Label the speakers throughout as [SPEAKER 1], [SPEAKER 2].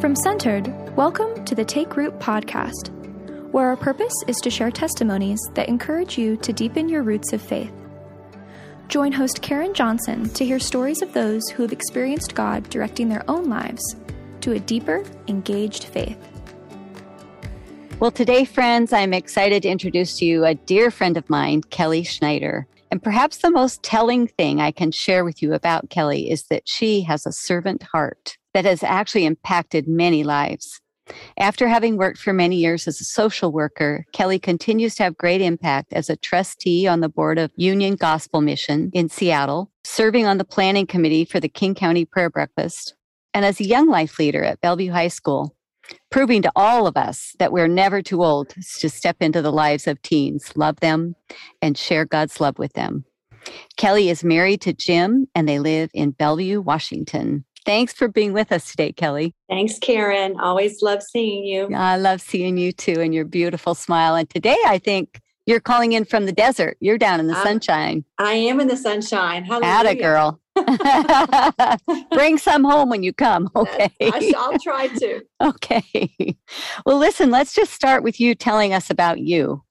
[SPEAKER 1] From Centered, welcome to the Take Root podcast, where our purpose is to share testimonies that encourage you to deepen your roots of faith. Join host Karen Johnson to hear stories of those who have experienced God directing their own lives to a deeper, engaged faith.
[SPEAKER 2] Well, today, friends, I'm excited to introduce to you a dear friend of mine, Kelly Schneider. And perhaps the most telling thing I can share with you about Kelly is that she has a servant heart that has actually impacted many lives. After having worked for many years as a social worker, Kelly continues to have great impact as a trustee on the board of Union Gospel Mission in Seattle, serving on the planning committee for the King County Prayer Breakfast, and as a young life leader at Bellevue High School, proving to all of us that we're never too old to step into the lives of teens, love them, and share God's love with them. Kelly is married to Jim, and they live in Bellevue, Washington. Thanks for being with us today, Kelly.
[SPEAKER 3] Thanks, Karen. Always love seeing you.
[SPEAKER 2] I love seeing you too and your beautiful smile. And today I think you're calling in from the desert. You're down in the sunshine.
[SPEAKER 3] I am in the sunshine.
[SPEAKER 2] Hallelujah. a girl. Bring some home when you come. Okay.
[SPEAKER 3] I, I'll try to.
[SPEAKER 2] Okay. Well, listen, let's just start with you telling us about you,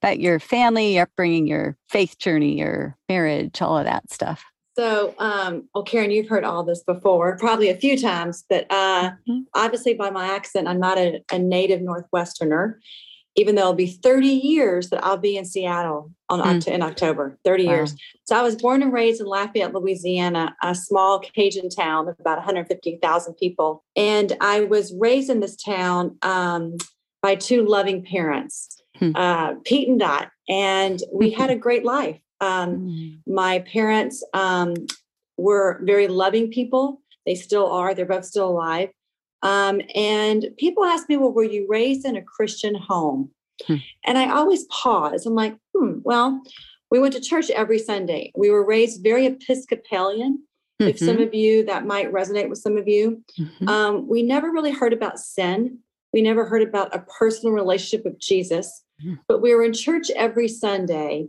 [SPEAKER 2] about your family, your upbringing, your faith journey, your marriage, all of that stuff.
[SPEAKER 3] So, um, well, Karen, you've heard all this before, probably a few times, but uh, mm-hmm. obviously by my accent, I'm not a, a, native Northwesterner, even though it'll be 30 years that I'll be in Seattle on mm. in October, 30 wow. years. So I was born and raised in Lafayette, Louisiana, a small Cajun town of about 150,000 people. And I was raised in this town um, by two loving parents, hmm. uh, Pete and Dot. And we had a great life. Um, mm. My parents um, were very loving people. They still are. They're both still alive. Um, and people ask me, well, were you raised in a Christian home? Hmm. And I always pause. I'm like, hmm, well, we went to church every Sunday. We were raised very Episcopalian. Mm-hmm. If some mm-hmm. of you, that might resonate with some of you. Mm-hmm. Um, we never really heard about sin. We never heard about a personal relationship with Jesus, mm-hmm. but we were in church every Sunday.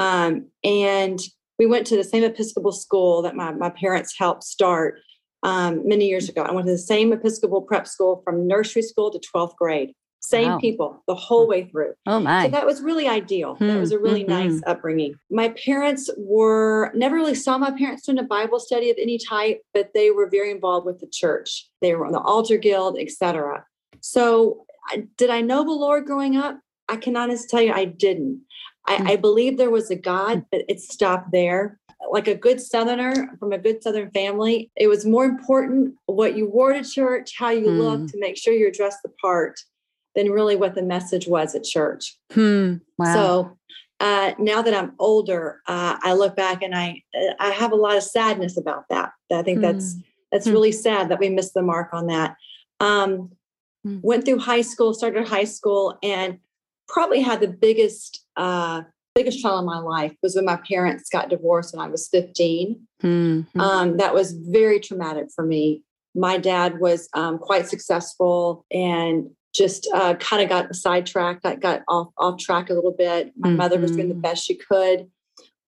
[SPEAKER 3] Um, and we went to the same Episcopal school that my, my parents helped start um, many years ago. I went to the same Episcopal prep school from nursery school to 12th grade. Same wow. people the whole way through.
[SPEAKER 2] Oh my.
[SPEAKER 3] So that was really ideal. Hmm. That was a really mm-hmm. nice upbringing. My parents were never really saw my parents doing a Bible study of any type, but they were very involved with the church. They were on the altar guild, etc. So did I know the Lord growing up? I can honestly tell you I didn't. I, mm. I believe there was a God, but it stopped there. Like a good Southerner from a good Southern family, it was more important what you wore to church, how you mm. looked to make sure you're dressed the part than really what the message was at church.
[SPEAKER 2] Hmm. Wow.
[SPEAKER 3] So uh, now that I'm older, uh, I look back and I I have a lot of sadness about that. I think that's hmm. that's hmm. really sad that we missed the mark on that. Um, hmm. Went through high school, started high school, and probably had the biggest uh, biggest trial in my life was when my parents got divorced when I was 15. Mm-hmm. Um, that was very traumatic for me. My dad was um, quite successful and just uh, kind of got sidetracked. I got off off track a little bit. My mm-hmm. mother was doing the mm-hmm. best she could.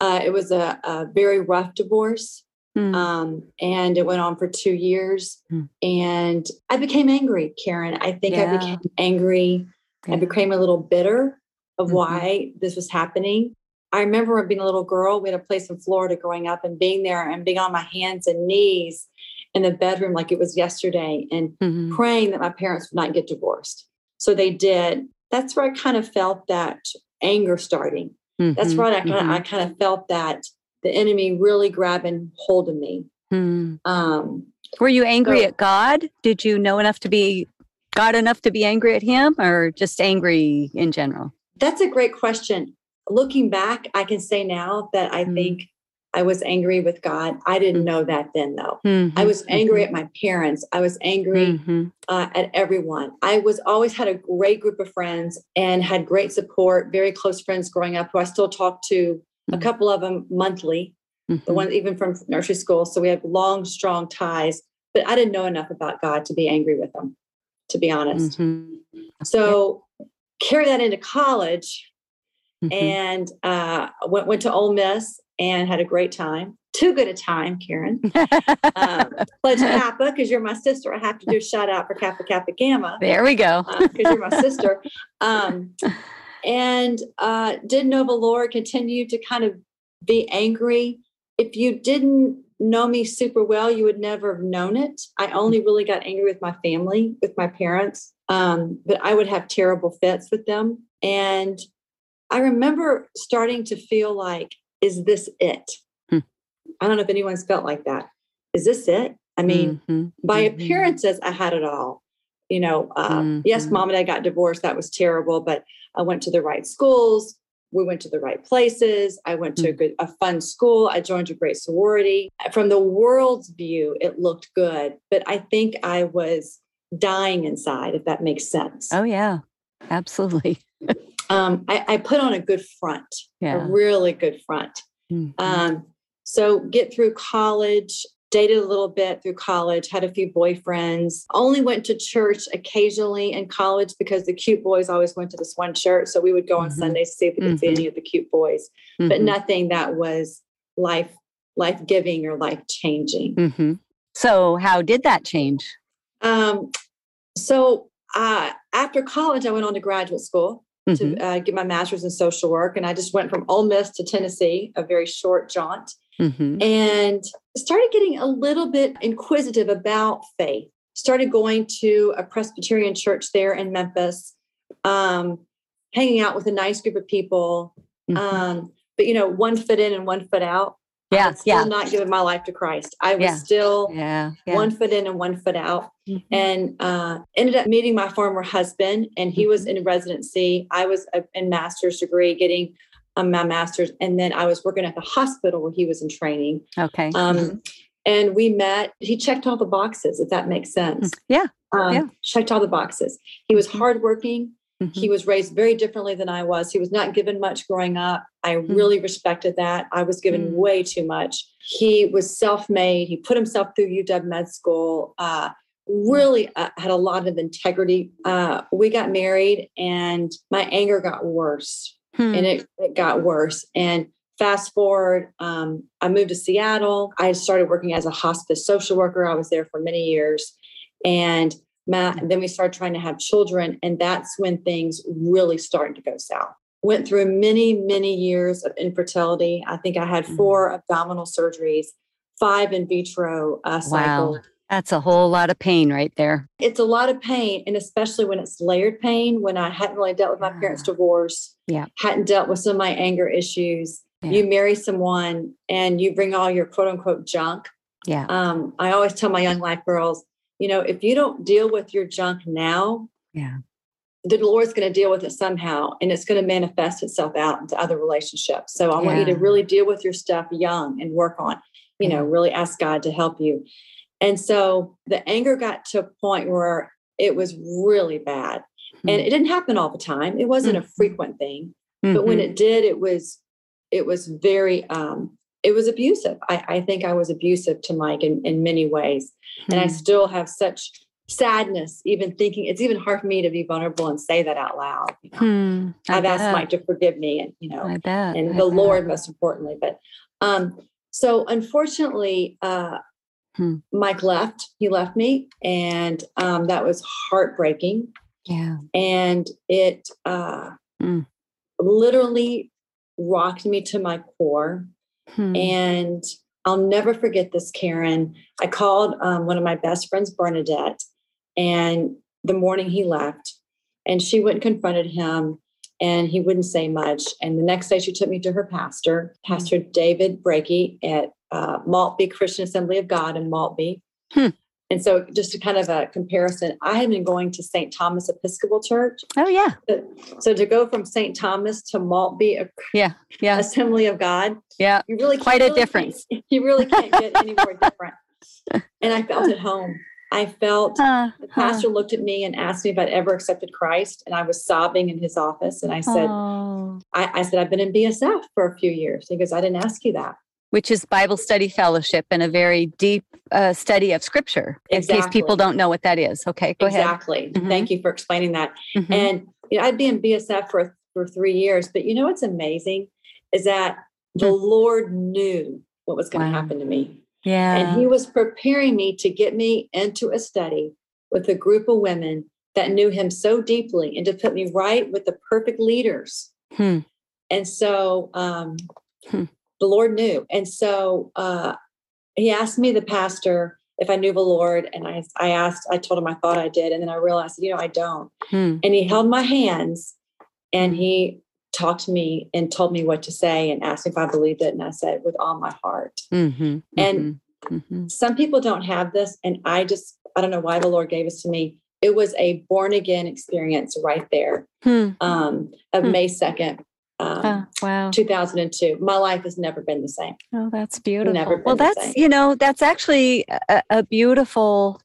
[SPEAKER 3] Uh, it was a, a, very rough divorce. Mm. Um, and it went on for two years. Mm. And I became angry, Karen. I think yeah. I became angry I became a little bitter of mm-hmm. why this was happening. I remember being a little girl. We had a place in Florida growing up and being there and being on my hands and knees in the bedroom like it was yesterday and mm-hmm. praying that my parents would not get divorced. So they did. That's where I kind of felt that anger starting. Mm-hmm. That's right. I kind, of, I mm-hmm. kind of felt that the enemy really grabbing hold of me.
[SPEAKER 2] Mm. Um, Were you angry so, at God? Did you know enough to be God enough to be angry at him or just angry in general?
[SPEAKER 3] That's a great question. Looking back, I can say now that I mm think I was angry with God. I didn't mm. know that then, though. Mm-hmm. I was angry mm-hmm. at my parents. I was angry mm-hmm. uh, at everyone. I was always had a great group of friends and had great support, very close friends growing up who I still talk to, a mm. couple of them monthly, the mm-hmm. one even from nursery school. So we have long, strong ties, but I didn't know enough about God to be angry with them to be honest. Mm-hmm. So carry that into college mm-hmm. and uh, went, went to Ole Miss and had a great time. too good a time, Karen. um, pledge Kappa because you're my sister. I have to do a shout out for Kappa Kappa Gamma.
[SPEAKER 2] There we go.
[SPEAKER 3] Because uh, you're my sister. Um, and uh, did know the continue to kind of be angry. If you didn't know me super well, you would never have known it. I only really got angry with my family, with my parents, um, but I would have terrible fits with them. And I remember starting to feel like, is this it? Hmm. I don't know if anyone's felt like that. Is this it? I mean, mm-hmm. by mm-hmm. appearances, I had it all. You know, uh, mm-hmm. yes, mom and I got divorced. That was terrible, but I went to the right schools. We went to the right places. I went to a, mm. good, a fun school. I joined a great sorority. From the world's view, it looked good, but I think I was dying inside, if that makes sense.
[SPEAKER 2] Oh, yeah, absolutely.
[SPEAKER 3] um, I, I, put on a good front, yeah. a really good front. Mm-hmm. Um, so get through college, dated a little bit through college, had a few boyfriends, only went to church occasionally in college because the cute boys always went to this one church. So we would go on mm-hmm. Sundays to see if we could mm-hmm. see any of the cute boys, mm-hmm. but nothing that was life life giving or life changing.
[SPEAKER 2] Mm-hmm. So how did that change?
[SPEAKER 3] Um, so uh, after college, I went on to graduate school to mm-hmm. uh, get my master's in social work, and I just went from Ole Miss to Tennessee, a very short jaunt mm-hmm. and started getting a little bit inquisitive about faith. Started going to a Presbyterian church there in Memphis, um, hanging out with a nice group of people. Mm-hmm. Um, but you know, one foot in and one foot out.
[SPEAKER 2] Yeah,
[SPEAKER 3] still
[SPEAKER 2] yeah.
[SPEAKER 3] not giving my life to Christ. I was
[SPEAKER 2] yeah.
[SPEAKER 3] still
[SPEAKER 2] yeah,
[SPEAKER 3] yeah, one foot in and one foot out, mm-hmm. and uh, ended up meeting my former husband, and he mm-hmm. was in residency. I was a, in master's degree, getting um, my master's, and then I was working at the hospital where he was in training.
[SPEAKER 2] Okay.
[SPEAKER 3] Um, mm-hmm. And we met. He checked all the boxes, if that makes sense.
[SPEAKER 2] Mm, yeah.
[SPEAKER 3] Um,
[SPEAKER 2] yeah.
[SPEAKER 3] Checked all the boxes. He was mm-hmm. hardworking. Mm-hmm. He was raised very differently than I was. He was not given much growing up. I mm-hmm. really respected that. I was given mm. way too much. He was self-made. He put himself through UW Med School. Uh, really uh, had a lot of integrity. Uh, we got married, and my anger got worse hmm. and it, it got worse. And fast forward, um, I moved to Seattle. I started working as a hospice social worker. I was there for many years. And Matt, then we started trying to have children. And that's when things really started to go south. Went through many, many years of infertility. I think I had hmm. four mm. abdominal surgeries, five in vitro uh, cycles.
[SPEAKER 2] Wow. That's a whole lot of pain right there.
[SPEAKER 3] It's a lot of pain. And especially when it's layered pain, when I hadn't really dealt with my parents' divorce,
[SPEAKER 2] yeah.
[SPEAKER 3] hadn't dealt with some of my anger issues. Yeah. You marry someone and you bring all your quote unquote junk.
[SPEAKER 2] Yeah.
[SPEAKER 3] Um, I always tell my young life girls, you know, if you don't deal with your junk now,
[SPEAKER 2] yeah,
[SPEAKER 3] the Lord's going to deal with it somehow and it's going to manifest itself out into other relationships. So I yeah. want you to really deal with your stuff young and work on, you yeah. know, really ask God to help you. And so the anger got to a point where it was really bad. Mm-hmm. And it didn't happen all the time. It wasn't mm-hmm. a frequent thing. Mm-hmm. But when mm-hmm. it did, it was it was very um it was abusive. I, I think I was abusive to Mike in, in many ways. And I hmm. still have such sadness, even thinking it's even hard for me to be vulnerable and say that out loud. You know?
[SPEAKER 2] hmm,
[SPEAKER 3] I've bet. asked Mike to forgive me and you know and
[SPEAKER 2] I
[SPEAKER 3] the
[SPEAKER 2] bet.
[SPEAKER 3] Lord most importantly. But um so unfortunately, uh Hmm. Mike left. He left me, and um, that was heartbreaking.
[SPEAKER 2] Yeah,
[SPEAKER 3] and it uh, hmm. literally rocked me to my core. Hmm. And I'll never forget this, Karen. I called um, one of my best friends, Bernadette, and the morning he left, and she went and confronted him, and he wouldn't say much. And the next day, she took me to her pastor. Pastor David Breaky at uh, Maltby Christian Assembly of God in Maltby. Hmm. And so, just a kind of a comparison, I had been going to St. Thomas Episcopal Church.
[SPEAKER 2] Oh, yeah.
[SPEAKER 3] So, to go from St. Thomas to Maltby,
[SPEAKER 2] yeah, yeah.
[SPEAKER 3] Assembly of God,
[SPEAKER 2] yeah,
[SPEAKER 3] you really
[SPEAKER 2] quite a really difference.
[SPEAKER 3] You really can't get any more different. And I felt at home. I felt uh, the pastor uh. looked at me and asked me if I'd ever accepted Christ, and I was sobbing in his office. And I said, oh. I, I, said I've been in BSF for a few years. He goes, I didn't ask you that
[SPEAKER 2] which is Bible Study Fellowship and a very deep uh, study of Scripture. Exactly. In case people don't know what that is, okay,
[SPEAKER 3] go exactly. ahead. Exactly. Mm-hmm. Thank you for explaining that. Mm-hmm. And you know, I'd be in BSF for for three years, but you know what's amazing is that the mm-hmm. Lord knew what was going to
[SPEAKER 2] Wow.
[SPEAKER 3] happen to me.
[SPEAKER 2] Yeah.
[SPEAKER 3] And he was preparing me to get me into a study with a group of women that knew him so deeply and to put me right with the perfect leaders.
[SPEAKER 2] Hmm.
[SPEAKER 3] And so um,
[SPEAKER 2] Hmm.
[SPEAKER 3] The Lord knew. And so uh, he asked me, the pastor, if I knew the Lord. And I, I asked, I told him I thought I did. And then I realized, you know, I don't.
[SPEAKER 2] Hmm.
[SPEAKER 3] And he held my hands and he talked to me and told me what to say and asked if I believed it. And I said, with all my heart.
[SPEAKER 2] Mhm,
[SPEAKER 3] And-
[SPEAKER 2] mhm, mhm.
[SPEAKER 3] Some people don't have this. And I just, I don't know why the Lord gave this to me. It was a born again experience right there
[SPEAKER 2] Hmm.
[SPEAKER 3] um, of
[SPEAKER 2] Hmm.
[SPEAKER 3] May 2nd, um,
[SPEAKER 2] Oh, wow.
[SPEAKER 3] 2002. My life has never been the same.
[SPEAKER 2] Oh, that's beautiful.
[SPEAKER 3] Never
[SPEAKER 2] well, that's you know that's actually a, a beautiful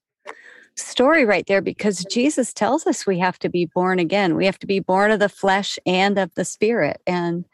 [SPEAKER 2] story right there because Jesus tells us we have to be born again. We have to be born of the flesh and of the spirit, and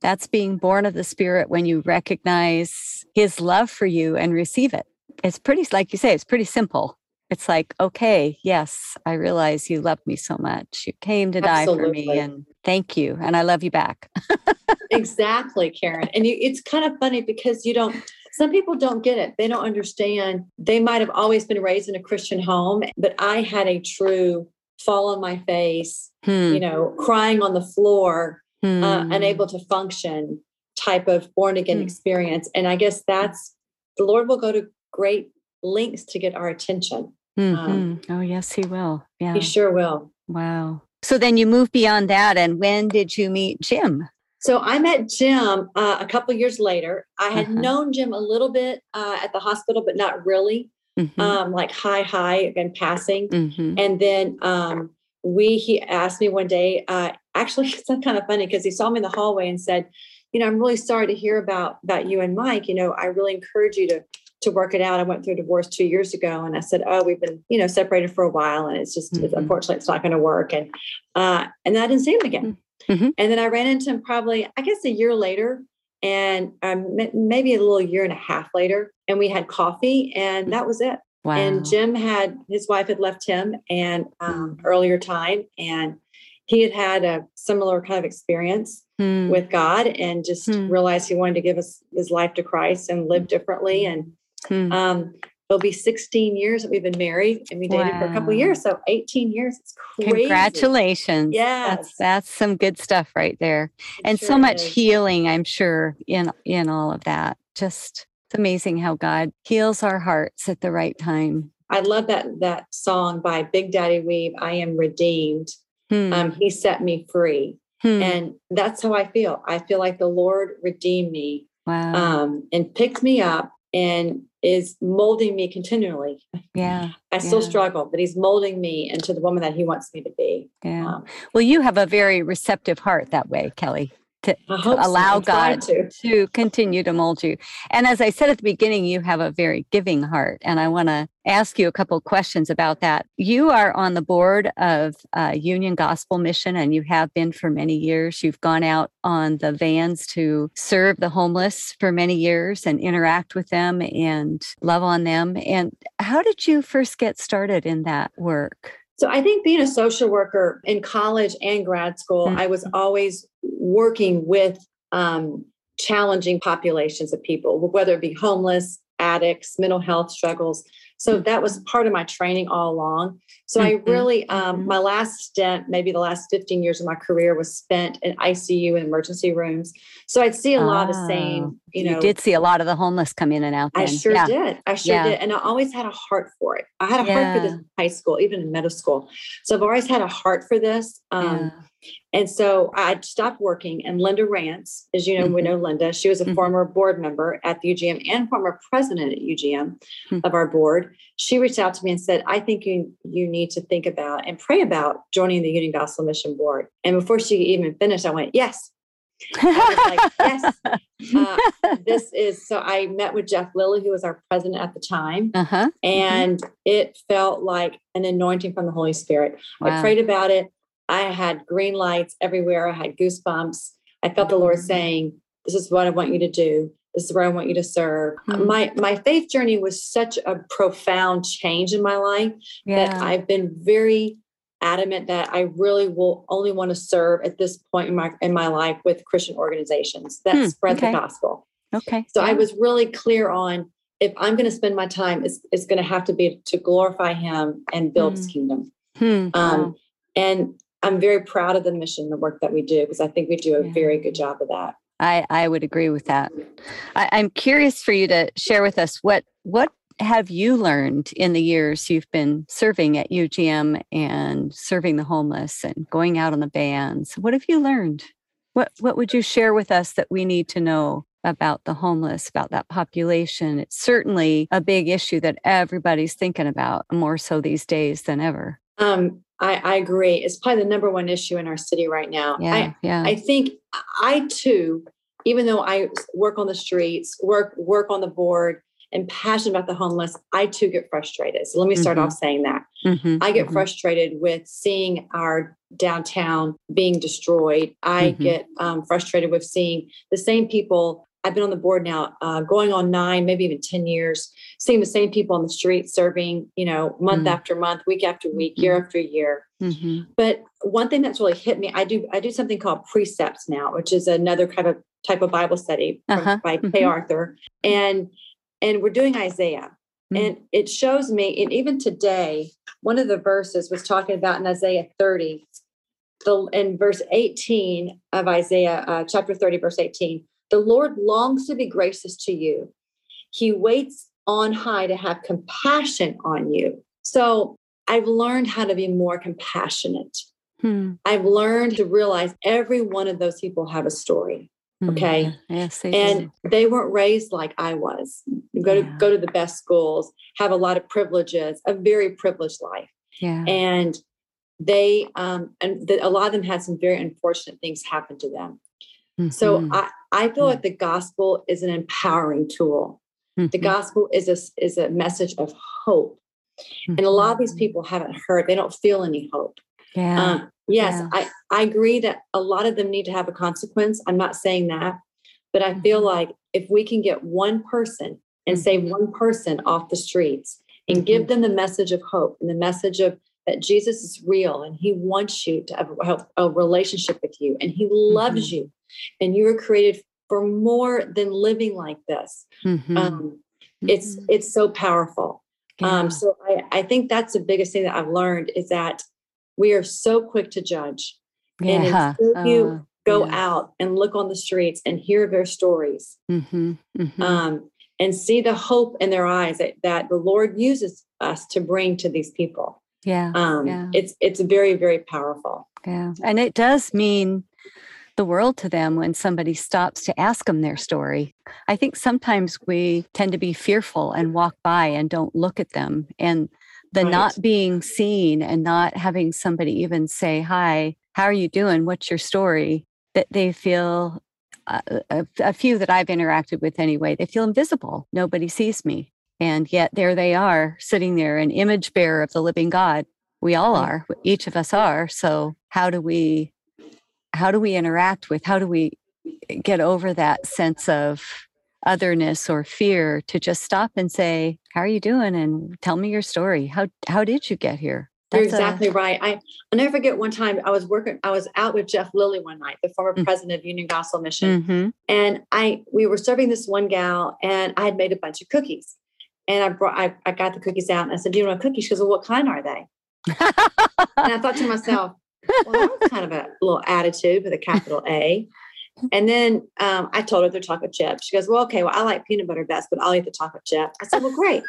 [SPEAKER 2] that's being born of the spirit when you recognize His love for you and receive it. It's pretty, like you say, it's pretty simple. It's like, okay, yes, I realize you love me so much. You came to die for me, and thank you, and I love you back.
[SPEAKER 3] exactly, Karen. And you, it's kind of funny because you don't, some people don't get it. They don't understand. They might have always been raised in a Christian home, but I had a true fall on my face,
[SPEAKER 2] Hmm,
[SPEAKER 3] you know, crying on the floor, uh,
[SPEAKER 2] hmm.
[SPEAKER 3] unable to function type of born again
[SPEAKER 2] Hmm.
[SPEAKER 3] experience. And I guess that's the Lord will go to great lengths to get our attention.
[SPEAKER 2] Mhm. oh, yes, he will. Yeah.
[SPEAKER 3] He sure will.
[SPEAKER 2] Wow. So then you move beyond that. And when did you meet Jim?
[SPEAKER 3] So I met Jim uh, a couple years later. I had
[SPEAKER 2] Uh-huh.
[SPEAKER 3] known Jim a little bit uh, at the hospital, but not really.
[SPEAKER 2] Mhm,
[SPEAKER 3] Um, like hi, hi, and passing.
[SPEAKER 2] mhm,
[SPEAKER 3] And then um, we he asked me one day. Uh, actually, it's kind of funny because he saw me in the hallway and said, "You know, I'm really sorry to hear about about you and Mike. You know, I really encourage you to to work it out. I went through a divorce two years ago, and I said, oh, we've been you know separated for a while, and it's just it's,
[SPEAKER 2] Mhm.
[SPEAKER 3] unfortunately it's not going to work. And uh, and then I didn't see him again.
[SPEAKER 2] Mhm.
[SPEAKER 3] And then I ran into him probably I guess a year later. And um, maybe a little year and a half later, and we had coffee, and that was it.
[SPEAKER 2] Wow.
[SPEAKER 3] And Jim had his wife had left him and um, earlier time, and he had had a similar kind of experience
[SPEAKER 2] Hmm,
[SPEAKER 3] with God, and just
[SPEAKER 2] Hmm.
[SPEAKER 3] realized he wanted to give us his life to Christ and live differently. And
[SPEAKER 2] hmm.
[SPEAKER 3] um, it'll be 16 years that we've been married, and we dated for a couple of years, so 18 years. It's crazy.
[SPEAKER 2] Congratulations.
[SPEAKER 3] Yes.
[SPEAKER 2] That's that's some good stuff right there.
[SPEAKER 3] It
[SPEAKER 2] And so much
[SPEAKER 3] is.
[SPEAKER 2] healing, I'm sure, in in all of that. Just it's amazing how God heals our hearts at the right time.
[SPEAKER 3] I love that that song by Big Daddy Weave. I am redeemed.
[SPEAKER 2] Hmm,
[SPEAKER 3] Um, he set me free.
[SPEAKER 2] hmm.
[SPEAKER 3] And that's how I feel. I feel like the Lord redeemed me
[SPEAKER 2] wow.
[SPEAKER 3] um, and picked me up and is molding me continually.
[SPEAKER 2] yeah.
[SPEAKER 3] I still
[SPEAKER 2] Yeah.
[SPEAKER 3] struggle, but He's molding me into the woman that He wants me to be.
[SPEAKER 2] Yeah.
[SPEAKER 3] Um,
[SPEAKER 2] Well, you have a very receptive heart that way, Kelly.
[SPEAKER 3] Hope so.
[SPEAKER 2] allow
[SPEAKER 3] I'm
[SPEAKER 2] God
[SPEAKER 3] to.
[SPEAKER 2] to continue to mold you. And as I said at the beginning, you have a very giving heart. And I want to ask you a couple of questions about that. You are on the board of uh, Union Gospel Mission, and you have been for many years. You've gone out on the vans to serve the homeless for many years and interact with them and love on them. And how did you first get started in that work?
[SPEAKER 3] So I think being a social worker in college and grad school, I was
[SPEAKER 2] Mm-hmm.
[SPEAKER 3] always working with um, challenging populations of people, whether it be homeless, addicts, mental health struggles. So that was part of my training all along. So
[SPEAKER 2] Mhm,
[SPEAKER 3] I really, um,
[SPEAKER 2] mhm.
[SPEAKER 3] my last stint, maybe the last 15 years of my career was spent in ICU and emergency rooms. So I'd see a lot of the same, you know,
[SPEAKER 2] did see a lot of the homeless come in and out.
[SPEAKER 3] I sure
[SPEAKER 2] yeah.
[SPEAKER 3] did. I sure
[SPEAKER 2] Yeah.
[SPEAKER 3] did. And I always had a heart for it. I had a heart for this in high school, even in middle school. So I've always had a heart for this. Um,
[SPEAKER 2] Yeah.
[SPEAKER 3] And so I stopped working. And Linda Rance, as you know, we
[SPEAKER 2] Mhm.
[SPEAKER 3] know Linda, she was a
[SPEAKER 2] Mhm.
[SPEAKER 3] former board member at the UGM and former president at UGM
[SPEAKER 2] Hmm.
[SPEAKER 3] of our board. She reached out to me and said, I think you, you need to think about and pray about joining the Union Gospel Mission Board. And before she even finished, I went, Yes. I was like, yes. Uh, this is so I met with Jeff Lilley, who was our president at the time.
[SPEAKER 2] uh-huh.
[SPEAKER 3] And it felt like an anointing from the Holy Spirit. I prayed about it. I had green lights everywhere. I had goosebumps. I felt the Lord
[SPEAKER 2] Mhm.
[SPEAKER 3] saying, This is what I want you to do. This is where I want you to serve.
[SPEAKER 2] Hmm.
[SPEAKER 3] My my faith journey was such a profound change in my life that I've been very adamant that I really will only want to serve at this point in my in my life with Christian organizations that
[SPEAKER 2] Hmm,
[SPEAKER 3] spread
[SPEAKER 2] okay.
[SPEAKER 3] the gospel.
[SPEAKER 2] Okay.
[SPEAKER 3] So
[SPEAKER 2] yeah.
[SPEAKER 3] I was really clear on if I'm going to spend my time, it's, it's going to have to be to glorify him and build his
[SPEAKER 2] Mm.
[SPEAKER 3] kingdom.
[SPEAKER 2] Hmm,
[SPEAKER 3] Um,
[SPEAKER 2] wow.
[SPEAKER 3] and I'm very proud of the mission, the work that we do, because I think we do a
[SPEAKER 2] Yeah.
[SPEAKER 3] very good job of that.
[SPEAKER 2] I, I would agree with that. I, I'm curious for you to share with us what what have you learned in the years you've been serving at UGM and serving the homeless and going out on the bands? What have you learned? What what would you share with us that we need to know about the homeless, about that population? It's certainly a big issue that everybody's thinking about more so these days than ever.
[SPEAKER 3] Um, I, I agree. It's probably the number one issue in our city right now.
[SPEAKER 2] Yeah,
[SPEAKER 3] I,
[SPEAKER 2] yeah.
[SPEAKER 3] I think I too, even though I work on the streets, work work on the board, and passionate about the homeless, I too get frustrated. So let me start
[SPEAKER 2] Mhm.
[SPEAKER 3] off saying that.
[SPEAKER 2] Mhm,
[SPEAKER 3] I get
[SPEAKER 2] mhm.
[SPEAKER 3] frustrated with seeing our downtown being destroyed. I
[SPEAKER 2] Mhm.
[SPEAKER 3] get um, frustrated with seeing the same people. I've been on the board now, uh, going on nine, maybe even 10 years, seeing the same people on the street serving, you know, month
[SPEAKER 2] Mm.
[SPEAKER 3] after month, week after week, year after year.
[SPEAKER 2] Mhm,
[SPEAKER 3] But one thing that's really hit me, I do I do something called precepts now, which is another kind of type of Bible study from,
[SPEAKER 2] Uh-huh,
[SPEAKER 3] by Kay
[SPEAKER 2] mhm.
[SPEAKER 3] Arthur, and and we're doing Isaiah,
[SPEAKER 2] Mm.
[SPEAKER 3] and it shows me, and even today, one of the verses was talking about in Isaiah 30, the in verse 18 of Isaiah uh, chapter 30, verse 18, the Lord longs to be gracious to you. He waits on high to have compassion on you. So I've learned how to be more compassionate.
[SPEAKER 2] hmm,
[SPEAKER 3] I've learned to realize every one of those people have a story
[SPEAKER 2] hmm.
[SPEAKER 3] Okay.
[SPEAKER 2] Yes, they
[SPEAKER 3] and
[SPEAKER 2] do.
[SPEAKER 3] they weren't raised like I was. Go to go to the best schools, have a lot of privileges, a very privileged life.
[SPEAKER 2] Yeah.
[SPEAKER 3] And they um and the, a lot of them had some very unfortunate things happen to them. So
[SPEAKER 2] Mhm,
[SPEAKER 3] I I feel
[SPEAKER 2] Mm.
[SPEAKER 3] like the gospel is an empowering tool. The
[SPEAKER 2] mhm,
[SPEAKER 3] gospel is a is a message of hope. And a lot of these
[SPEAKER 2] mhm.
[SPEAKER 3] people haven't heard, they don't feel any hope.
[SPEAKER 2] Yeah.
[SPEAKER 3] Um, yes,
[SPEAKER 2] yeah.
[SPEAKER 3] I, I agree that a lot of them need to have a consequence. I'm not saying that, but I feel
[SPEAKER 2] Mhm.
[SPEAKER 3] like if we can get one person and save
[SPEAKER 2] Mhm.
[SPEAKER 3] one person off the streets and give them the message of hope and the message of that Jesus is real and he wants you to have a, a relationship with you and he loves
[SPEAKER 2] Mm-hmm.
[SPEAKER 3] you and you were created for more than living like this.
[SPEAKER 2] Mhm,
[SPEAKER 3] Um, it's
[SPEAKER 2] mhm.
[SPEAKER 3] it's so powerful.
[SPEAKER 2] Yeah.
[SPEAKER 3] Um, so I, I think that's the biggest thing that I've learned is that we are so quick to judge. And
[SPEAKER 2] yeah.
[SPEAKER 3] until you
[SPEAKER 2] uh,
[SPEAKER 3] go
[SPEAKER 2] yeah.
[SPEAKER 3] out and look on the streets and hear their stories
[SPEAKER 2] mhm, mhm.
[SPEAKER 3] um, and see the hope in their eyes that, that the Lord uses us to bring to these people.
[SPEAKER 2] yeah.
[SPEAKER 3] Um,
[SPEAKER 2] Yeah.
[SPEAKER 3] It's it's very very powerful.
[SPEAKER 2] Yeah. And it does mean the world to them when somebody stops to ask them their story. I think sometimes we tend to be fearful and walk by and don't look at them. And the
[SPEAKER 3] Right.
[SPEAKER 2] not being seen and not having somebody even say, Hi, how are you doing? What's your story? That they feel, uh, a, a few that I've interacted with anyway, they feel invisible. Nobody sees me. And yet there they are, sitting there, an image bearer of the living God. We all are, each of us are. So how do we how do we interact with how do we get over that sense of otherness or fear to just stop and say, How are you doing? And tell me your story. How how did you get here?
[SPEAKER 3] You're
[SPEAKER 2] That's a-
[SPEAKER 3] exactly right. I I'll never forget one time I was working, I was out with Jeff Lilley one night, the former
[SPEAKER 2] Mm.
[SPEAKER 3] president of Union Gospel Mission.
[SPEAKER 2] Mhm.
[SPEAKER 3] and I we were serving this one gal, and I had made a bunch of cookies, and I brought I, I got the cookies out, and I said, "Do you want a cookie?" She goes, "Well, what kind are they?" And I thought to myself, "Well, that was kind of a little attitude with a capital A." And then um, I told her they're chocolate chip. She goes, "Well, okay, well, I like peanut butter best, but I'll eat the chocolate chip." I said, "Well, great."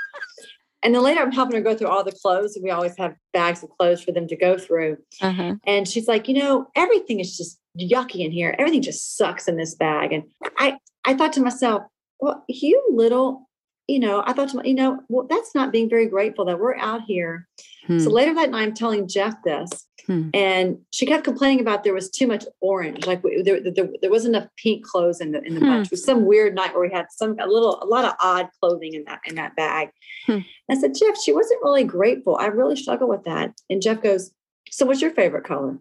[SPEAKER 3] And then later, I'm helping her go through all the clothes, and we always have bags of clothes for them to go through.
[SPEAKER 2] uh-huh.
[SPEAKER 3] And she's like, you know, everything is just yucky in here. Everything just sucks in this bag. And I, I thought to myself, well, you little, you know, I thought to my, you know, well, that's not being very grateful that we're out here.
[SPEAKER 2] Hmm.
[SPEAKER 3] So later that night, I'm telling Jeff this,
[SPEAKER 2] Hmm.
[SPEAKER 3] and she kept complaining about there was too much orange. Like there, there, there wasn't enough pink clothes in the in the
[SPEAKER 2] Hmm.
[SPEAKER 3] bunch. It was some weird night where we had some a little a lot of odd clothing in that in that bag.
[SPEAKER 2] Hmm.
[SPEAKER 3] I said, Jeff, she wasn't really grateful. I really struggle with that. And Jeff goes, so what's your favorite color?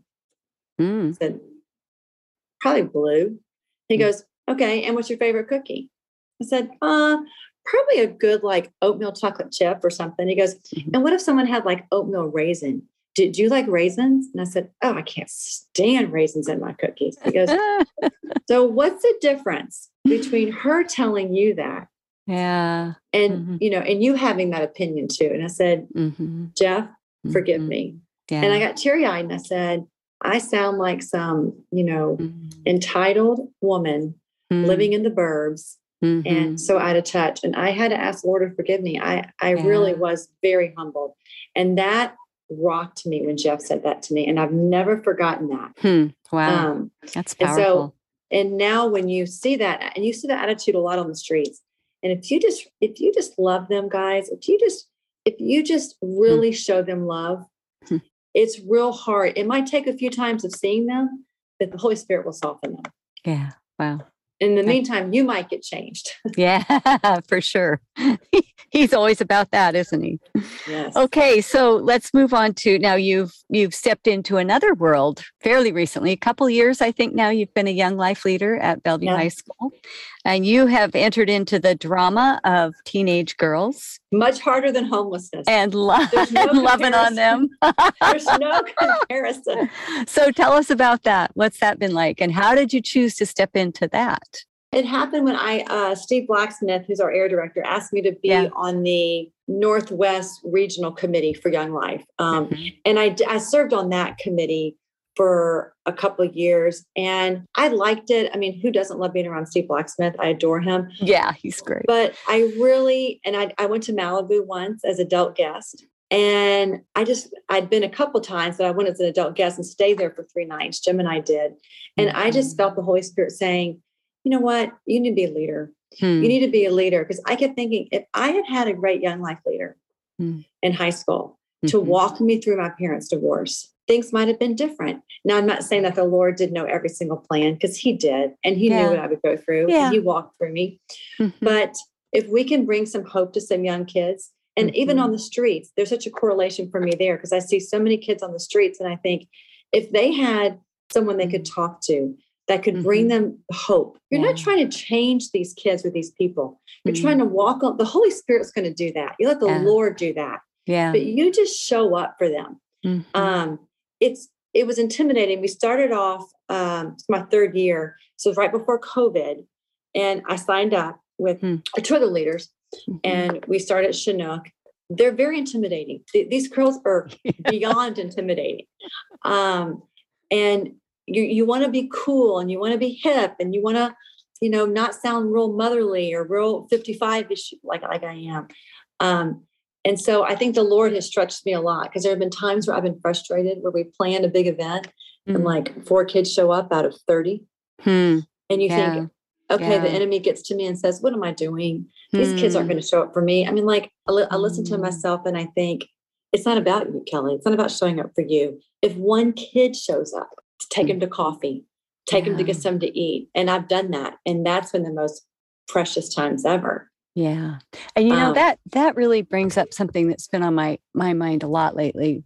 [SPEAKER 2] Mm.
[SPEAKER 3] I said, probably blue. He
[SPEAKER 2] Mm.
[SPEAKER 3] goes, okay. And what's your favorite cookie? I said, uh, probably a good like oatmeal chocolate chip or something. He goes,
[SPEAKER 2] Mhm.
[SPEAKER 3] and what if someone had like oatmeal raisin? Did you like raisins? And I said, oh, I can't stand raisins in my cookies. He goes, so what's the difference between her telling you that
[SPEAKER 2] Yeah.
[SPEAKER 3] and
[SPEAKER 2] Mhm.
[SPEAKER 3] you know and you having that opinion too and i said
[SPEAKER 2] hmm
[SPEAKER 3] jeff forgive
[SPEAKER 2] Mhm.
[SPEAKER 3] me
[SPEAKER 2] Yeah.
[SPEAKER 3] and i got teary-eyed and i said i sound like some you know
[SPEAKER 2] Mhm.
[SPEAKER 3] entitled woman
[SPEAKER 2] Mhm.
[SPEAKER 3] living in the burbs
[SPEAKER 2] Mhm.
[SPEAKER 3] and so out of touch and i had to ask lord to forgive me i i really was very humbled and that rocked me when jeff said that to me and i've never forgotten that
[SPEAKER 2] Hmm. Wow.
[SPEAKER 3] um
[SPEAKER 2] That's
[SPEAKER 3] and so- and now when you see that and you see that attitude a lot on the streets and if you just if you just love them guys if you just if you just really show them love
[SPEAKER 2] Hmm.
[SPEAKER 3] it's real hard it might take a few times of seeing them but the holy spirit will soften them
[SPEAKER 2] yeah. Wow.
[SPEAKER 3] In the meantime you might get changed
[SPEAKER 2] Yeah, for sure. He's always about that, isn't he?
[SPEAKER 3] yes
[SPEAKER 2] Okay, so let's move on to now you've you've stepped into another world fairly recently. A couple years I think now you've been a young life leader at Bellevue
[SPEAKER 3] Yeah.
[SPEAKER 2] High School. And you have entered into the drama of teenage girls
[SPEAKER 3] much harder than homelessness
[SPEAKER 2] and, lo-
[SPEAKER 3] There's no
[SPEAKER 2] and loving on them.
[SPEAKER 3] there's no comparison
[SPEAKER 2] so tell us about that. What's that been like and how did you choose to step into that?
[SPEAKER 3] It happened when I, uh, Steve Blacksmith, who's our air director, asked me to be
[SPEAKER 2] Yeah.
[SPEAKER 3] on the Northwest Regional Committee for Young Life. Um,
[SPEAKER 2] Mhm.
[SPEAKER 3] and I served on that committee for a couple of years and I liked it. I mean, who doesn't love being around Steve Blacksmith? I adore him.
[SPEAKER 2] Yeah, he's great.
[SPEAKER 3] But I really, and I, I went to Malibu once as adult guest. And I just, I'd been a couple times, but I went as an adult guest and stayed there for three nights. Jim and I did. And I just
[SPEAKER 2] Mhm.
[SPEAKER 3] felt the Holy Spirit saying, you know what? You need to be a leader.
[SPEAKER 2] Hmm.
[SPEAKER 3] You need to be a leader. Because I kept thinking, if I had had a great young life leader
[SPEAKER 2] Hmm.
[SPEAKER 3] in high school to
[SPEAKER 2] Mhm.
[SPEAKER 3] walk me through my parents' divorce, things might have been different. Now, I'm not saying that the Lord did know every single plan because He did, and He
[SPEAKER 2] Yeah.
[SPEAKER 3] knew what I would go through.
[SPEAKER 2] Yeah.
[SPEAKER 3] And he walked through me.
[SPEAKER 2] Mhm.
[SPEAKER 3] But if we can bring some hope to some young kids, and even
[SPEAKER 2] Mhm.
[SPEAKER 3] on the streets, there's such a correlation for me there because I see so many kids on the streets, and I think if they had someone they could talk to that could bring
[SPEAKER 2] Mhm.
[SPEAKER 3] them hope, you're not trying to change these kids with these people. You're
[SPEAKER 2] Mhm.
[SPEAKER 3] trying to walk on the Holy Spirit's going to do that. You let the
[SPEAKER 2] Yeah.
[SPEAKER 3] Lord do that,
[SPEAKER 2] yeah.
[SPEAKER 3] but you just show up for them
[SPEAKER 2] Mhm.
[SPEAKER 3] um, it's it was intimidating. We started off um, it's my third year, so right before COVID, and I signed up with
[SPEAKER 2] Hmm.
[SPEAKER 3] two other leaders,
[SPEAKER 2] Mhm.
[SPEAKER 3] and we started Chinook. They're very intimidating. Th- These girls are beyond intimidating, um, and you you want to be cool and you want to be hip and you want to you know not sound real motherly or real 55 ish like like I am. Um, and so I think the Lord has stretched me a lot because there have been times where I've been frustrated where we planned a big event and
[SPEAKER 2] Mhm.
[SPEAKER 3] like four kids show up out of 30.
[SPEAKER 2] Hmm.
[SPEAKER 3] And you
[SPEAKER 2] Yeah.
[SPEAKER 3] think, okay, the enemy gets to me and says, What am I doing? These kids aren't
[SPEAKER 2] Hmm.
[SPEAKER 3] going to show up for me. I mean, like, I, li- I listen to
[SPEAKER 2] Mm.
[SPEAKER 3] myself and I think, It's not about you, Kelly. It's not about showing up for you. If one kid shows up, take him to coffee, take him to get something to eat. And I've done that. And that's been the most precious times ever.
[SPEAKER 2] Yeah. And you know
[SPEAKER 3] Um,
[SPEAKER 2] that that really brings up something that's been on my my mind a lot lately.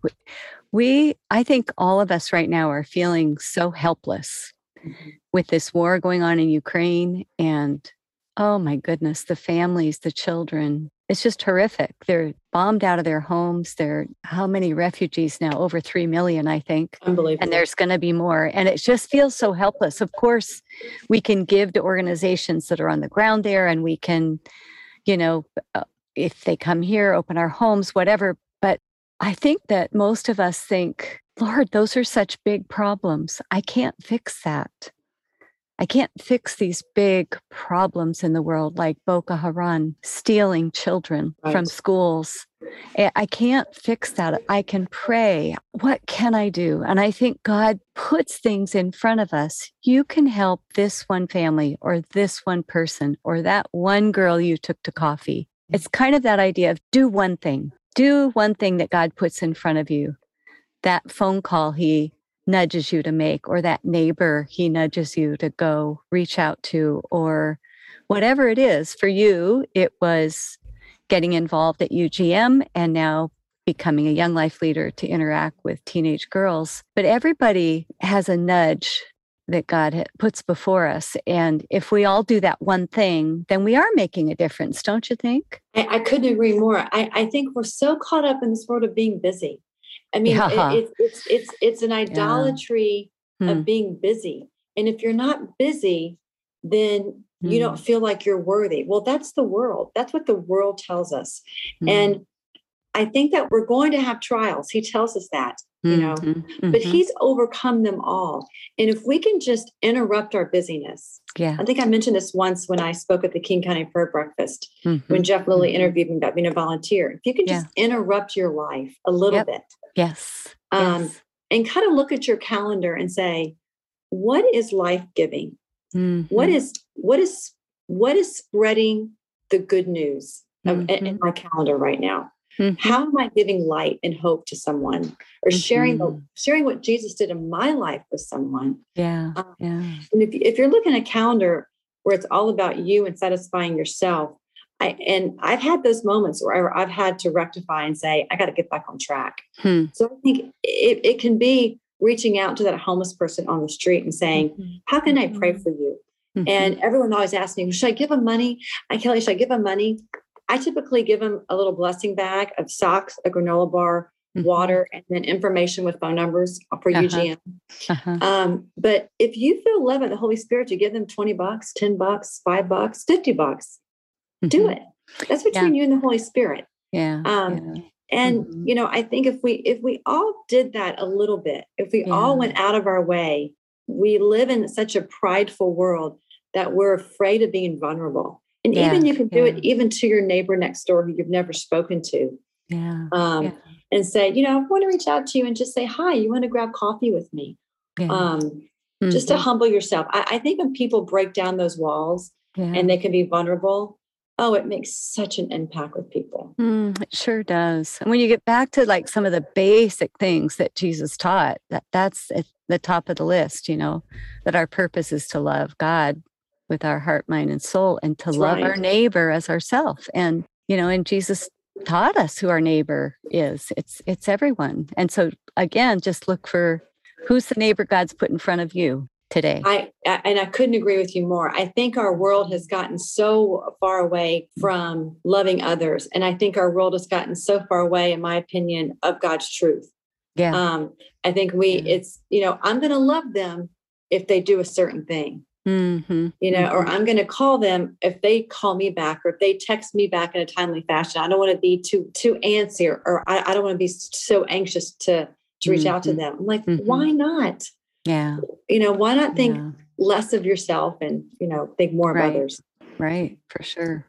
[SPEAKER 2] We I think all of us right now are feeling so helpless with this war going on in Ukraine and oh my goodness, the families, the children. It's just horrific. They're bombed out of their homes. They're how many refugees now? Over 3 million, I think
[SPEAKER 3] Unbelievable.
[SPEAKER 2] and there's going to be more and it just feels so helpless of course we can give to organizations that are on the ground there and we can you know uh, if they come here open our homes whatever but i think that most of us think lord those are such big problems. I can't fix that. I can't fix these big problems in the world like Boko Haram stealing children from schools. I I can't fix that. I can pray. What can I do? And I think God puts things in front of us. You can help this one family or this one person or that one girl you took to coffee. Mm. It's kind of that idea of do one thing, do one thing that God puts in front of you. That phone call he nudges you to make, or that neighbor he nudges you to go reach out to, or whatever it is. For you, it was getting involved at UGM and now becoming a young life leader to interact with teenage girls. But everybody has a nudge that God puts before us. And if we all do that one thing, then we are making a difference, don't you think?
[SPEAKER 3] I, I couldn't agree more. I, I think we're so caught up in this world of being busy. I mean, it-
[SPEAKER 2] Yeah.
[SPEAKER 3] it's it's it's it's an idolatry
[SPEAKER 2] Hmm.
[SPEAKER 3] of being busy. And if you're not busy, then mm. you don't feel like you're worthy. Well, that's the world. That's what the world tells us. Mm. And I think that we're going to have trials. He tells us that, you know, mm-hmm. Mm-hmm. but he's overcome them all. And if we can just interrupt our busyness,
[SPEAKER 2] yeah.
[SPEAKER 3] I think I mentioned this once when I spoke at the King County Prayer Breakfast mm-hmm. when Jeff Lilley mm-hmm. interviewed me about being a volunteer. If you can just yeah. interrupt your life a little
[SPEAKER 2] yep.
[SPEAKER 3] bit.
[SPEAKER 2] Yes.
[SPEAKER 3] Um, yes. And kind of look at your calendar and say, what is life giving? Mm-hmm. What is what is what is spreading the good news of, in, in mm-hmm. my calendar right now? Mm-hmm. How am I giving light and hope to someone, or mm-hmm. sharing the sharing what Jesus did in my life with someone?
[SPEAKER 2] Yeah, um, yeah.
[SPEAKER 3] And if if you're looking at a calendar where it's all about you and satisfying yourself, I and I've had those moments where I've had to rectify and say I got to get back on track. Hmm. So I think it, it can be reaching out to that homeless person on the street and saying, mm-hmm. "How can I pray mm-hmm. for you?" Mm-hmm. And everyone always asks me, "Should I give them money?" I Kelly, should I give them money? I typically give them a little blessing bag of socks, a granola bar, mm-hmm. water, and then information with phone numbers for uh-huh. UGM. Uh-huh. Um, but if you feel led by the Holy Spirit to give them 20 bucks, 10 bucks, five bucks, 50 bucks, mm-hmm. do it. That's between yeah. you and the Holy Spirit.
[SPEAKER 2] Yeah.
[SPEAKER 3] Um, yeah. And mm-hmm. you know, I think if we if we all did that a little bit, if we yeah. all went out of our way, we live in such a prideful world that we're afraid of being vulnerable. And yeah, even you can do yeah. it even to your neighbor next door who you've never spoken to.
[SPEAKER 2] Yeah.
[SPEAKER 3] Um, yeah. And say, you know, I want to reach out to you and just say, hi, you want to grab coffee with me? Um, mm-hmm. Just to mm-hmm. humble yourself. I, I, think when people break down those walls and they can be vulnerable, oh, it makes such an impact with people.
[SPEAKER 2] Mm, it sure does. And when you get back to like some of the basic things that Jesus taught, that that's at the top of the list, you know, that our purpose is to love God with our heart, mind, and soul, and to That's love right. our neighbor as ourself. And you know, and Jesus taught us who our neighbor is. It's it's everyone. And so again, just look for who's the neighbor God's put in front of you today.
[SPEAKER 3] I, I and I couldn't agree with you more. I think our world has gotten so far away from loving others, and I think our world has gotten so far away, in my opinion, of God's truth.
[SPEAKER 2] Yeah.
[SPEAKER 3] Um, I think we yeah. it's you know I'm going to love them if they do a certain thing. Mm-hmm. You know, mm-hmm. or I'm going to call them if they call me back or if they text me back in a timely fashion. I don't want to be too too antsy or, or I, I, don't want to be so anxious to to reach mm-hmm. out to mm-hmm. them. I'm like, mm-hmm. why not?
[SPEAKER 2] Yeah.
[SPEAKER 3] You know, why not think yeah. less of yourself and you know think more
[SPEAKER 2] right.
[SPEAKER 3] of others?
[SPEAKER 2] Right, for sure.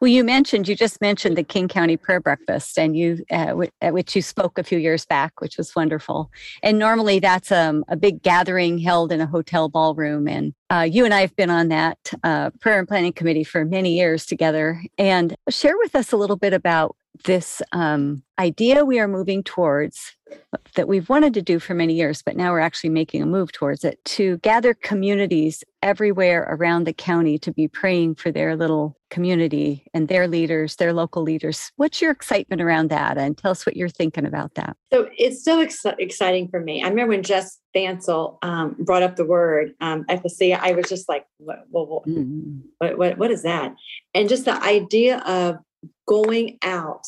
[SPEAKER 2] Well, you mentioned, you just mentioned the King County Prayer Breakfast, and you uh, w- at which you spoke a few years back, which was wonderful. And normally that's um, a big gathering held in a hotel ballroom. And uh, you and I have been on that uh, prayer and planning committee for many years together. And share with us a little bit about this um, idea we are moving towards that we've wanted to do for many years, but now we're actually making a move towards it to gather communities everywhere around the county to be praying for their little community and their leaders, their local leaders. What's your excitement around that? And tell us what you're thinking about that.
[SPEAKER 3] So it's so ex- exciting for me. I remember when Jess Thansel um, brought up the word um, ecclesia, I was just like, what, what, mm-hmm. what, what, what is that? And just the idea of going out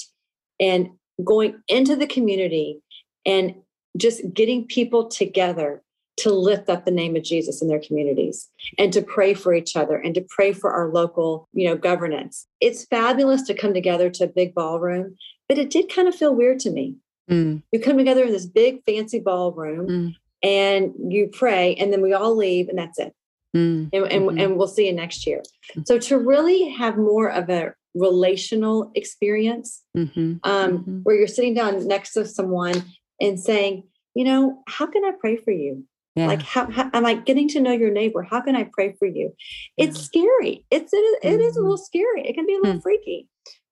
[SPEAKER 3] and going into the community and just getting people together to lift up the name of Jesus in their communities and to pray for each other and to pray for our local, you know, governance. It's fabulous to come together to a big ballroom, but it did kind of feel weird to me. Mm. You come together in this big fancy ballroom mm. and you pray and then we all leave and that's it. Mm. And, and, mm-hmm. and, we'll see you next year. Mm. So to really have more of a relational experience mm-hmm. Um, mm-hmm. where you're sitting down next to someone and saying, you know, how can I pray for you? Yeah. Like, how, how am I getting to know your neighbor? How can I pray for you? It's scary. It's it, it mm-hmm. is a little scary. It can be a little mm-hmm. freaky.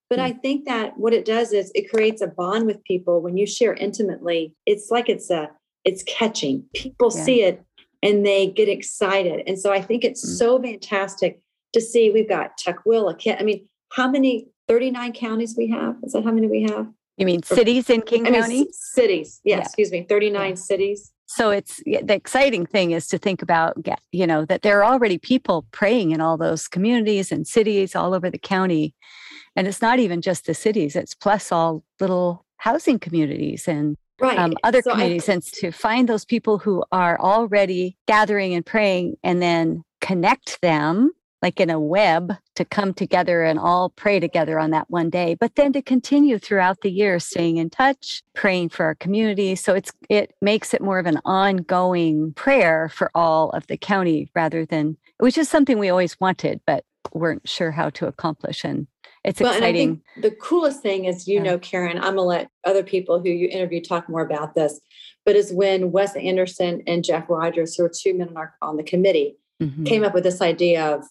[SPEAKER 3] But mm. I think that what it does is it creates a bond with people when you share intimately. It's like it's a it's catching. People yeah. see it and they get excited. And so I think it's mm. so fantastic to see we've got Tukwila. I mean, how many 39 counties we have? Is that how many we have?
[SPEAKER 2] You mean cities in King I County?
[SPEAKER 3] Cities. Yes, yeah. excuse me, 39 yeah. cities.
[SPEAKER 2] So it's the exciting thing is to think about, you know, that there are already people praying in all those communities and cities all over the county. And it's not even just the cities, it's plus all little housing communities and right. um, other so communities. I, and to find those people who are already gathering and praying and then connect them like in a web to come together and all pray together on that one day, but then to continue throughout the year, staying in touch, praying for our community. So it's it makes it more of an ongoing prayer for all of the county rather than which is something we always wanted, but weren't sure how to accomplish. And it's well, exciting.
[SPEAKER 3] And the coolest thing is, you yeah. know, Karen, I'm gonna let other people who you interview talk more about this, but is when Wes Anderson and Jeff Rogers, who are two men on, our, on the committee, mm-hmm. came up with this idea of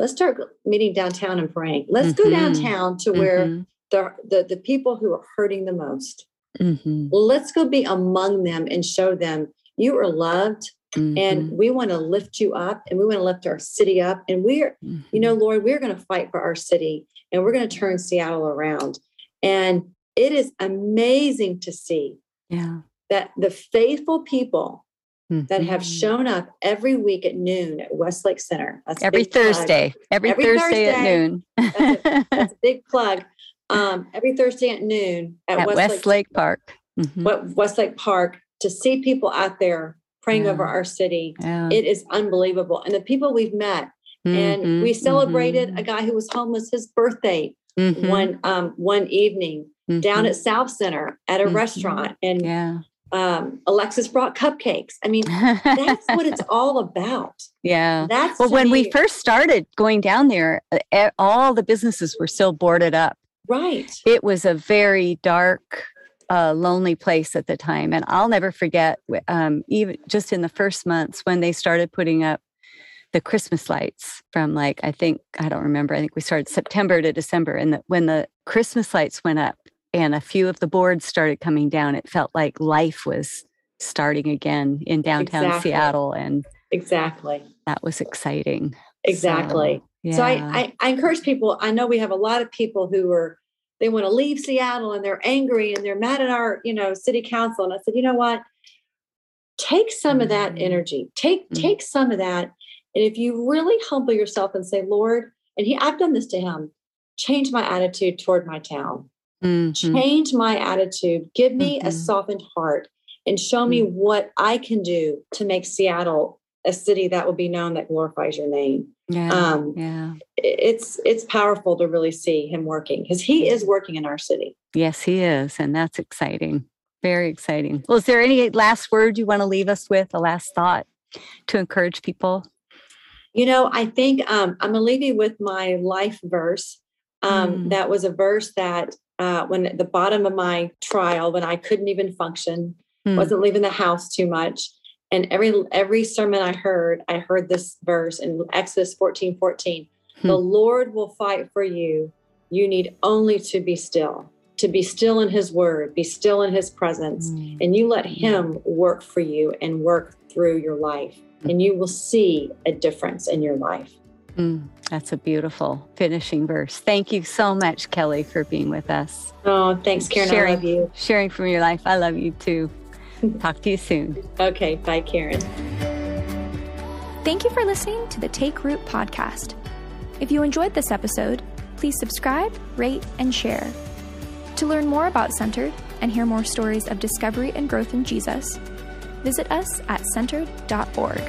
[SPEAKER 3] let's start meeting downtown and praying. Let's mm-hmm. go downtown to where mm-hmm. the, the, the people who are hurting the most. Mm-hmm. Let's go be among them and show them you are loved. And mm-hmm. we want to lift you up and we want to lift our city up. And we're, you know, mm-hmm. Lord, we're going to fight for our city and we're going to turn Seattle around. And it is amazing to see
[SPEAKER 2] yeah.
[SPEAKER 3] that the faithful people mm-hmm. that have mm-hmm. shown up every week at noon at Westlake Center.
[SPEAKER 2] That's every Thursday. Every, every Thursday, Thursday, at noon.
[SPEAKER 3] that's, a, that's, a, big plug. Um, every Thursday at noon
[SPEAKER 2] at, at Westlake, Westlake Park.
[SPEAKER 3] Mm-hmm. Westlake Park to see people out there praying yeah. over our city. Yeah. It is unbelievable. And the people we've met, mm-hmm. and we celebrated mm-hmm. a guy who was homeless, his birthday mm-hmm. one um, one evening down mm-hmm. at South Center at a restaurant. And
[SPEAKER 2] yeah
[SPEAKER 3] um, Alexis brought cupcakes. I mean, that's what it's all about.
[SPEAKER 2] Yeah. That's well, when me. we first started going down there, all the businesses were still boarded up.
[SPEAKER 3] Right.
[SPEAKER 2] It was a very dark, uh, lonely place at the time. And I'll never forget, um, even just in the first months when they started putting up the Christmas lights from like, I think, I don't remember, I think we started September to December. And the, when the Christmas lights went up, and a few of the boards started coming down, it felt like life was starting again in downtown exactly. Seattle. And
[SPEAKER 3] exactly
[SPEAKER 2] that was exciting.
[SPEAKER 3] Exactly. So, yeah. so I, I, I encourage people. I know we have a lot of people who are they want to leave Seattle and they're angry and they're mad at our, you know, city council. And I said, you know what? Take some mm-hmm. of that mm-hmm. energy. Take mm-hmm. take some of that. And if you really humble yourself and say, Lord, and he I've done this to him, change my attitude toward my town. Mm-hmm. Change my attitude. Give me mm-hmm. a softened heart and show me mm-hmm. what I can do to make Seattle a city that will be known that glorifies your name.
[SPEAKER 2] Yeah, um, yeah.
[SPEAKER 3] It's it's powerful to really see him working because he is working in our city.
[SPEAKER 2] Yes, he is, and that's exciting. Very exciting. Well, is there any last word you want to leave us with? A last thought to encourage people?
[SPEAKER 3] You know, I think um, I'm gonna leave you with my life verse. Um, mm. That was a verse that uh, when at the bottom of my trial, when I couldn't even function, hmm. wasn't leaving the house too much. And every every sermon I heard, I heard this verse in Exodus 14, 14. Hmm. The Lord will fight for you. You need only to be still, to be still in his word, be still in his presence, hmm. and you let him work for you and work through your life. Hmm. And you will see a difference in your life.
[SPEAKER 2] Mm, that's a beautiful finishing verse. Thank you so much, Kelly, for being with us.
[SPEAKER 3] Oh, thanks, Karen. Sharing, I love you.
[SPEAKER 2] Sharing from your life. I love you too. Talk to you soon.
[SPEAKER 3] Okay. Bye, Karen.
[SPEAKER 1] Thank you for listening to the Take Root podcast. If you enjoyed this episode, please subscribe, rate, and share. To learn more about Centered and hear more stories of discovery and growth in Jesus, visit us at centered.org.